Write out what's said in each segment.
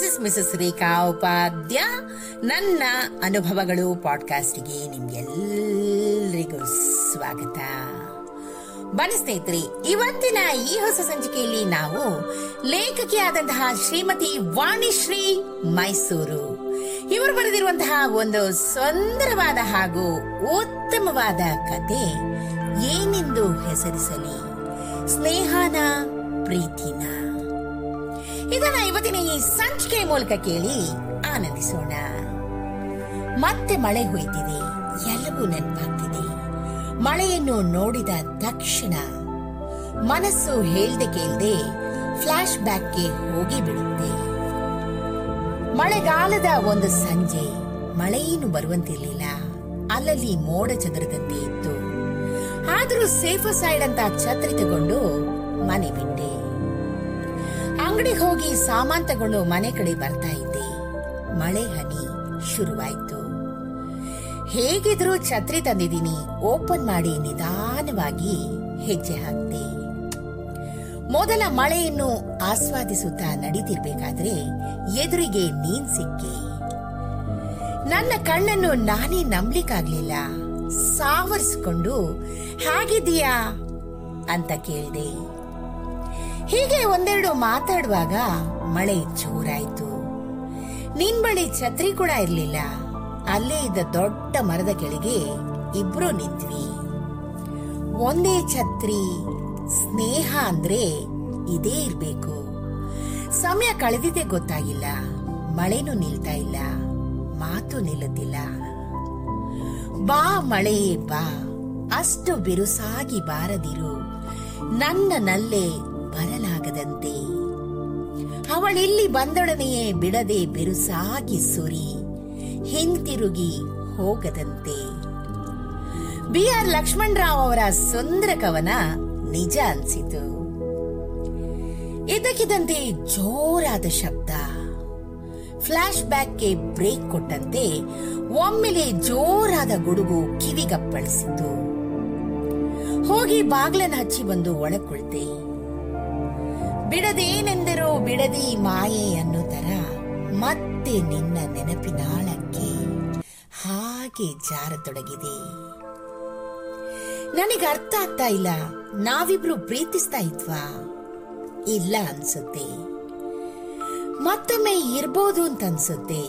This is Mrs Rekha Upadhya ನನ್ನ ಅನುಭವಗಳು ಪಾಡ್ಕಾಸ್ಟ್ಗೆ ನಿಮ್ಗೆಲ್ಲರಿಗೂ ಸ್ವಾಗತ. ಬನ್ನಿ ಸ್ನೇಹಿತರೆ, ಇವತ್ತಿನ ಈ ಹೊಸ ಸಂಚಿಕೆಯಲ್ಲಿ ನಾವು ಲೇಖಕಿಯಾದಂತಹ ಶ್ರೀಮತಿ ವಾಣಿಶ್ರೀ ಮೈಸೂರು. ಇವರು ಬರೆದಿರುವಂತಹ ಒಂದು ಸುಂದರವಾದ ಹಾಗೂ ಉತ್ತಮವಾದ ಕತೆ ಏನೆಂದು ಹೆಸರಿಸಲಿ? ಸ್ನೇಹನ ಪ್ರೀತಿನ. ಇದನ್ನ ಇವತ್ತಿನ ಈ ಸಂಚಿಕೆ ಮೂಲಕ ಕೇಳಿ ಆನಂದಿಸೋಣ. ಮತ್ತೆ ಮಳೆ ಹೋಯ್ತಿದೆ, ಎಲ್ಲವೂ ನೆನಪಾಗ್ತಿದೆ. ಮಳೆಯನ್ನು ನೋಡಿದ ತಕ್ಷಣ ಮನಸ್ಸು ಹೇಳ್ದೆ ಕೇಳ್ದೆ ಫ್ಲಾಶ್ ಬ್ಯಾಕ್ಗೆ ಹೋಗಿ ಬಿಡುತ್ತೆ. ಮಳೆಗಾಲದ ಒಂದು ಸಂಜೆ ಮಳೆಯೇನು ಬರುವಂತಿರ್ಲಿಲ್ಲ. ಅಲ್ಲಲ್ಲಿ ಮೋಡ ಚದುರದಂತೆ ಇತ್ತು. ಆದರೂ ಸೇಫ್ ಸೈಡ್ ಅಂತ ಛತ್ರಿ ತಗೊಂಡು ಮನೆ ಬಿಟ್ಟೆ. ಅಂಗಡಿಗೆ ಹೋಗಿ ಸಾಮಾನ್ ತಗೊಂಡು ಮನೆ ಕಡೆ ಬರ್ತಾ ಇದ್ದೆ. ಮಳೆ ಹನಿ ಶುರುವಾಯ್ತು. ಹೇಗಿದ್ರೂ ಛತ್ರಿ ತಂದಿದ್ದೀನಿ. ಓಪನ್ ಮಾಡಿ ನಿಧಾನವಾಗಿ ಹೆಜ್ಜೆ ಹಾಕ್ತೆ ಮೊದಲ ಮಳೆಯನ್ನು ಆಸ್ವಾದಿಸುತ್ತಾ ನಡೀತಿರ್ಬೇಕಾದ್ರೆ ಎದುರಿಗೆ ನೀನ್ ಸಿಕ್ಕಿ. ನನ್ನ ಕಣ್ಣನ್ನು ನಾನೇ ನಂಬ್ಲಿಕ್ಕಾಗ್ಲಿಲ್ಲ. ಸಾವರ್ಸ್ಕೊಂಡು, ಹೇಗಿದ್ದೀಯಾ? ಅಂತ ಕೇಳ್ದೆ. ಹೀಗೆ ಒಂದೆರಡು ಮಾತಾಡುವಾಗ ಮಳೆ ಜೋರಾಯ್ತು. ನಿನ್ ಬಳಿ ಛತ್ರಿ ಕೂಡ ಇರ್ಲಿಲ್ಲ. ಅಲ್ಲೇ ಇದ್ದ ದೊಡ್ಡ ಮರದ ಕೆಳಗೆ ಇಬ್ರು ನಿಂತ್ವಿ. ಒಂದೇ ಛತ್ರಿ, ಸ್ನೇಹ ಅಂದ್ರೆ ಇದೇ ಇರ್ಬೇಕು. ಸಮಯ ಕಳೆದಿದೆ ಗೊತ್ತಾಗಿಲ್ಲ. ಮಳೆನೂ ನಿಲ್ತಾ ಇಲ್ಲ. ಮಾತು ನಿಲ್ಲುತ್ತಿಲ್ಲ. ಬಾ ಮಳೆ, ಬಾ. ಅಷ್ಟು ಬಿರುಸಾಗಿ ಬಾರದಿರು. ನನ್ನ ನಲ್ಲೆ ಬರಲಾಗದಂತೆ ಅವಳಿಲ್ಲಿ ಬಂದೊಡನೆಯೇ ಬಿಡದೆ ಬಿರುಸಾಗಿ ಸುರಿ ಹಿಂತಿರುಗಿ ಹೋಗದಂತೆ. ಬಿ ಆರ್ ಲಕ್ಷ್ಮಣರಾವ್ ಅವರ ಸುಂದರ ಕವನ ನಿಜ ಅನ್ಸಿತು. ಇದಕ್ಕಿದಂತೆ ಜೋರಾದ ಶಬ್ದ. ಫ್ಲಾಶ್ ಬ್ಯಾಕ್ಗೆ ಬ್ರೇಕ್ ಕೊಟ್ಟಂತೆ ಒಮ್ಮೆಲೆ ಜೋರಾದ ಗುಡುಗು ಕಿವಿಗಪ್ಪಳಿಸಿತು. ಹೋಗಿ ಬಾಗ್ಲನ್ನು ಹಚ್ಚಿ ಬಂದು ಒಳಕೊಳ್ತೆ ಬಿಡದೇನೆಂದರೂ ಬಿಡದಿ ಮಾಯೆ ಅನ್ನೋ ತರ ಮತ್ತೆ ನಿನ್ನ ನೆನಪಿನಾಳಕ್ಕೆ ಹಾಗೆ ಜಾರತೊಡಗಿದೆ. ನನಗೆ ಅರ್ಥ ಆಗ್ತಾ ಇಲ್ಲ. ನಾವಿಬ್ರು ಪ್ರೀತಿಸ್ತಾ ಇದ್ವಾ? ಇಲ್ಲ ಅನ್ಸುತ್ತೆ. ಮತ್ತೊಮ್ಮೆ ಇರ್ಬೋದು ಅಂತ ಅನ್ಸುತ್ತೆ.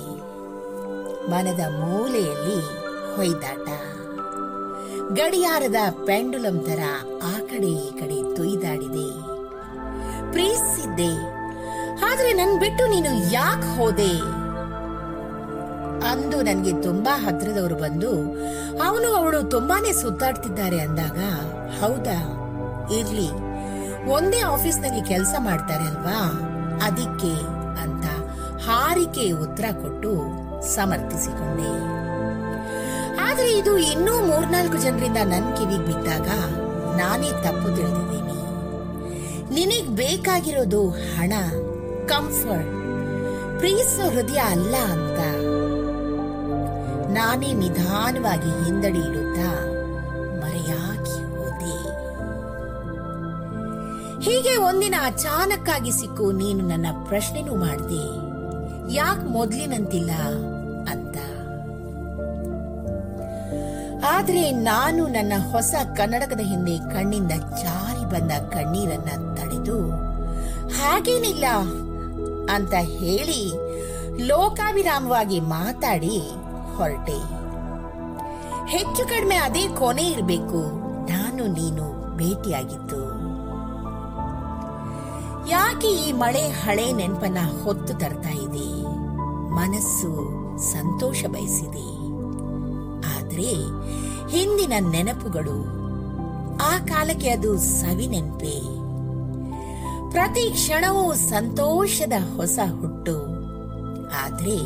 ಮನದ ಮೂಲೆಯಲ್ಲಿ ಹೊಯ್ದಾಟ. ಗಡಿಯಾರದ ಪೆಂಡುಲಂ ತರ ಆ ಕಡೆ ಈ ಕಡೆ ತೊಯ್ದಾಡಿದೆ. ಪ್ರೀತಿಸಿದ್ದೆ. ಆದ್ರೆ ನನ್ ಬಿಟ್ಟು ನೀನು ಯಾಕೆ ಹೋದೆ? ಅಂದು ನನಗೆ ತುಂಬಾ ಹತ್ರದವರು ಬಂದು, ಅವನು ಅವಳು ತುಂಬಾನೇ ಸುತ್ತಾಡ್ತಿದ್ದಾರೆ ಅಂದಾಗ, ಹೌದಾ? ಇರ್ಲಿ, ಒಂದೇ ಆಫೀಸ್ನಲ್ಲಿ ಕೆಲಸ ಮಾಡ್ತಾರೆ ಅಲ್ವಾ? ಅದಕ್ಕೆ ಅಂತ ಹಾರಿಕೆ ಉತ್ತರ ಕೊಟ್ಟು ಸಮರ್ಥಿಸಿಕೊಂಡೆ. ಆದ್ರೆ ಇದು ಇನ್ನೂ ಮೂರ್ನಾಲ್ಕು ಜನರಿಂದ ನನ್ ಕಿವಿಗೆ ಬಿದ್ದಾಗ ನಾನೇ ತಪ್ಪು ತಿಳಿದಿದ್ದೀನಿ. ನಿನಗ್ ಬೇಕಾಗಿರೋದು ಹಣ ಕಂಫರ್ಟ್ ಪ್ರೀತಿಸೋ ಹೃದಯ ಅಲ್ಲ ಅಂತ. ನಾನೇ ನಿಧಾನವಾಗಿ ಹಿಂದಡಿ ಇಡುತ್ತಾ ಮರೆಯಾಗಿ ಹೋದೆ. ಹೀಗೆ ಒಂದಿನ ಅಚಾನಕ್ಕಾಗಿ ಸಿಕ್ಕು ನೀನು ನನ್ನ ಪ್ರಶ್ನೆನೂ ಮಾಡಿದೆ. ಯಾಕೆ ಮೊದ್ಲಿನಂತಿಲ್ಲ ಅಂತ. ಆದ್ರೆ ನಾನು ನನ್ನ ಹೊಸ ಕನ್ನಡಕದ ಹಿಂದೆ ಕಣ್ಣಿಂದ ಜಾರಿ ಬಂದ ಕಣ್ಣೀರನ್ನ ತಡೆದು, ಹಾಗೇನಿಲ್ಲ ಅಂತ ಹೇಳಿ ಲೋಕಾಭಿರಾಮವಾಗಿ ಮಾತಾಡಿ ಹೊರಟೆ. ಹೆಚ್ಚು ಕಡಿಮೆ ಅದೇ ಕೊನೆ ಇರಬೇಕು. ನಾನು ನೀನು ಭೇಟಿಯಾಗಿದ್ದು. ಯಾಕೆ ಈ ಮಳೆ ಹಳೆ ನೆನಪನ್ನ ಹೊತ್ತು ತರ್ತಾ ಇದೆ? ಮನಸ್ಸು ಸಂತೋಷ ಬಯಸಿದೆ. ಆದ್ರೆ ಹಿಂದಿನ ನೆನಪುಗಳು ಆ ಕಾಲಕ್ಕೆ ಅದು ಸವಿ ನೆನಪೆ ಪ್ರತಿ ಕ್ಷಣವೂ ಸಂತೋಷದ ಹೊಸ ಹುಟ್ಟು. ಆದ್ರೆ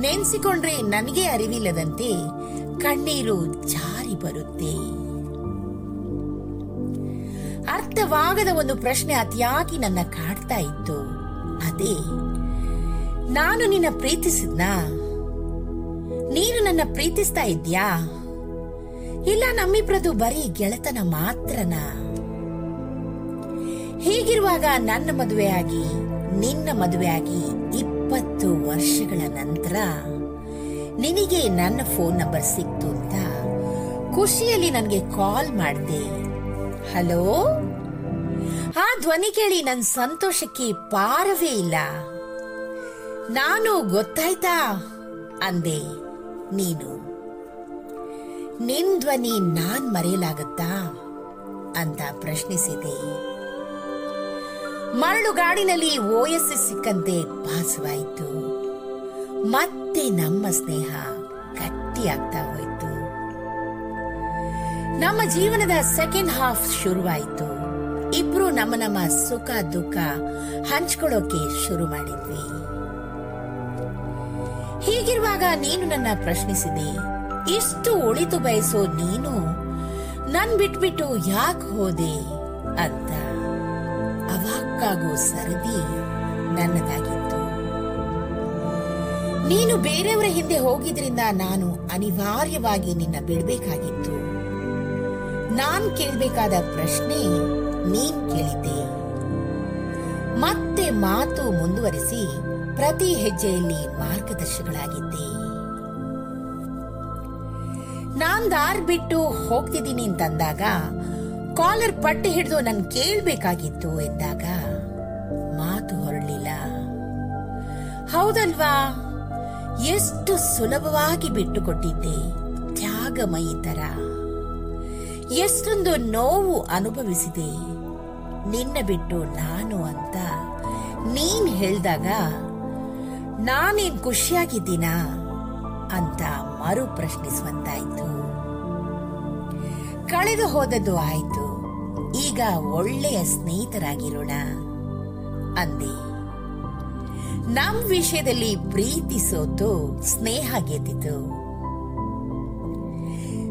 ನೆನ್ಸಿಕೊಂಡ್ರೆ ನನಗೆ ಅರಿವಿಲ್ಲದಂತೆ ಕಣ್ಣೀರು ಜಾರಿ ಬರುತ್ತೆ. ಅರ್ಥವಾಗದ ಒಂದು ಪ್ರಶ್ನೆ ಅತಿಯಾಗಿ ನನ್ನ ಕಾಡ್ತಾ ಇತ್ತು. ಅದೇ, ನಾನು ನಿನ್ನ ಪ್ರೀತಿಸಿದ್ನಾ? ನೀನು ನನ್ನ ಪ್ರೀತಿಸ್ತಾ ಇದ್ಯಾ? ಇಲ್ಲ, ನಮ್ಮಿಬ್ರದು ಬರೀ ಗೆಳೆತನ ಮಾತ್ರನಾ? ಹೀಗಿರುವಾಗ ನನ್ನ ಮದುವೆಯಾಗಿ, ನಿನ್ನ ಮದುವೆಯಾಗಿ ಇಪ್ಪತ್ತು ವರ್ಷಗಳ ನಂತರ ನಿನಗೆ ನನ್ನ ಫೋನ್ ನಂಬರ್ ಸಿಕ್ತು ಅಂತ ಖುಷಿಯಲ್ಲಿ ನನಗೆ ಕಾಲ್ ಮಾಡಿದೆ. ಹಲೋ? ಆ ಧ್ವನಿ ಕೇಳಿ ನನ್ನ ಸಂತೋಷಕ್ಕೆ ಪಾರವೇ ಇಲ್ಲ. ನಾನು ಗೊತ್ತಾಯ್ತಾ? ಅಂದೆ. ನೀನು ನಿನ್ ಧ್ವನಿ ನಾನ್ ಮರೆಯಲಾಗತ್ತಾ? ಅಂತ ಪ್ರಶ್ನಿಸಿದೆ. ಮರಳುಗಾಡಿನಲ್ಲಿ ಓಎಸ್ ಸಿಕ್ಕಂತೆ ಭಾಸವಾಯಿತು. ಮತ್ತೆ ನಮ್ಮ ಸ್ನೇಹ ಗಟ್ಟಿಯಾಗ್ತಾ ಹೋಯಿತು. ನಮ್ಮ ಜೀವನದ ಸೆಕೆಂಡ್ ಹಾಫ್ ಶುರುವಾಯಿತು. ಇಬ್ರು ನಮ್ಮ ನಮ್ಮ ಸುಖ ದುಃಖ ಹಂಚ್ಕೊಳ್ಳೋಕೆ ಶುರು ಮಾಡಿದ್ವಿ. ಹೀಗಿರುವಾಗ ನೀನು ನನ್ನ ಪ್ರಶ್ನಿಸಿದೆ ಇಷ್ಟು ಉಳಿತು ಬಯಸೋ ನೀನು? ನನ್ ಬಿಟ್ಬಿಟ್ಟು ಯಾಕೆ ಹೋದೆ? ಅಂತ ಅವಾಕ್ಕಾಗೋ ಸರದಿ ನನ್ನದಾಗಿತ್ತು. ನೀನು ಬೇರೆಯವರ ಹಿಂದೆ ಹೋಗಿದ್ರಿಂದ ನಾನು ಅನಿವಾರ್ಯವಾಗಿ ನಿನ್ನ ಬಿಡಬೇಕಾಗಿತ್ತು. ನಾನ್ ಕೇಳಬೇಕಾದ ಪ್ರಶ್ನೆ ನೀನ್ ಕೇಳಿದ್ದೆ. ಮತ್ತೆ ಮಾತು ಮುಂದುವರಿಸಿ ಪ್ರತಿ ಹೆಜ್ಜೆಯಲ್ಲಿ ಮಾರ್ಗದರ್ಶಿಗಳಾಗಿದ್ದೆ. ನಾನ್ ದಾರ್ ಬಿಟ್ಟು ಹೋಗ್ತಿದ್ದೀನಿ ಅಂತಂದಾಗ ಕಾಲರ್ ಪಟ್ಟಿ ಹಿಡಿದು ನನ್ ಕೇಳ್ಬೇಕಾಗಿತ್ತು ಎಂದಾಗ, ಮಾತು ಹೊರಳಿಲ್ಲ. ಹೌದಲ್ವಾ? ಎಷ್ಟು ಸುಲಭವಾಗಿ ಬಿಟ್ಟು ಕೊಟ್ಟಿದ್ದೆ ತ್ಯಾಗಮಯಿ ತರ. ಎಷ್ಟೊಂದು ನೋವು ಅನುಭವಿಸಿದೆ. ನಿನ್ನ ಬಿಟ್ಟು ನಾನು ಅಂತ ನೀನ್ ಹೇಳ್ದಾಗ, ನಾನೇನ್ ಖುಷಿಯಾಗಿದ್ದೀನಾ? ಅಂತ ಮರು ಪ್ರಶ್ನಿಸುವಂತಾಯ್ತು. ಕಳೆದು ಹೋದದ್ದು ಆಯ್ತು. ಈಗ ಒಳ್ಳೆಯ ಸ್ನೇಹಿತರಾಗಿರೋಣ. ಅಂದೆ, ನಮ್ ವಿಷಯದಲ್ಲಿ ಪ್ರೀತಿ ಸೋತು ಸ್ನೇಹ ಗೆದ್ದಿತು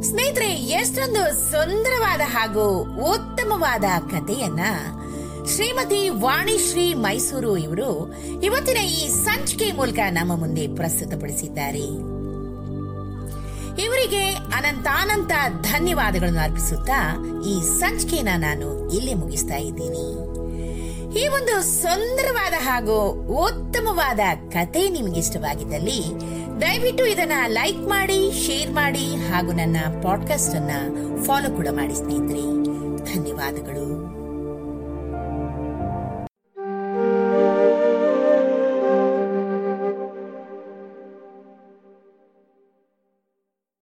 ಸ್ನೇಹಿತರೆ, ಎಷ್ಟೊಂದು ಸುಂದರವಾದ ಹಾಗೂ ಉತ್ತಮವಾದ ಕಥೆಯನ್ನ ಶ್ರೀಮತಿ ವಾಣಿಶ್ರೀ ಮೈಸೂರು ಇವರು ಇವತ್ತಿನ ಈ ಸಂಚಿಕೆ ಮೂಲಕ ನಮ್ಮ ಮುಂದೆ ಪ್ರಸ್ತುತಪಡಿಸಿದ್ದಾರೆ. ಇವರಿಗೆ ಅನಂತಾನಂತ ಧನ್ಯವಾದಗಳನ್ನು ಅರ್ಪಿಸುತ್ತಾ ಈ ಸಂಚಿಕೆನ ನಾನು ಇಲ್ಲಿ ಮುಗಿಸ್ತಾ ಇದ್ದೀನಿ. ಈ ಒಂದು ಸುಂದರವಾದ ಹಾಗೂ ಉತ್ತಮವಾದ ಕತೆ ನಿಮಗೆ ಇಷ್ಟವಾಗಿದ್ದಲ್ಲಿ ದಯವಿಟ್ಟು ಇದನ್ನ ಲೈಕ್ ಮಾಡಿ, ಶೇರ್ ಮಾಡಿ ಹಾಗೂ ನನ್ನ ಪಾಡ್ಕಾಸ್ಟ್ ಅನ್ನ ಫಾಲೋ ಕೂಡ ಮಾಡಿ ಸ್ನೇಹಿತರೆ. ಧನ್ಯವಾದಗಳು.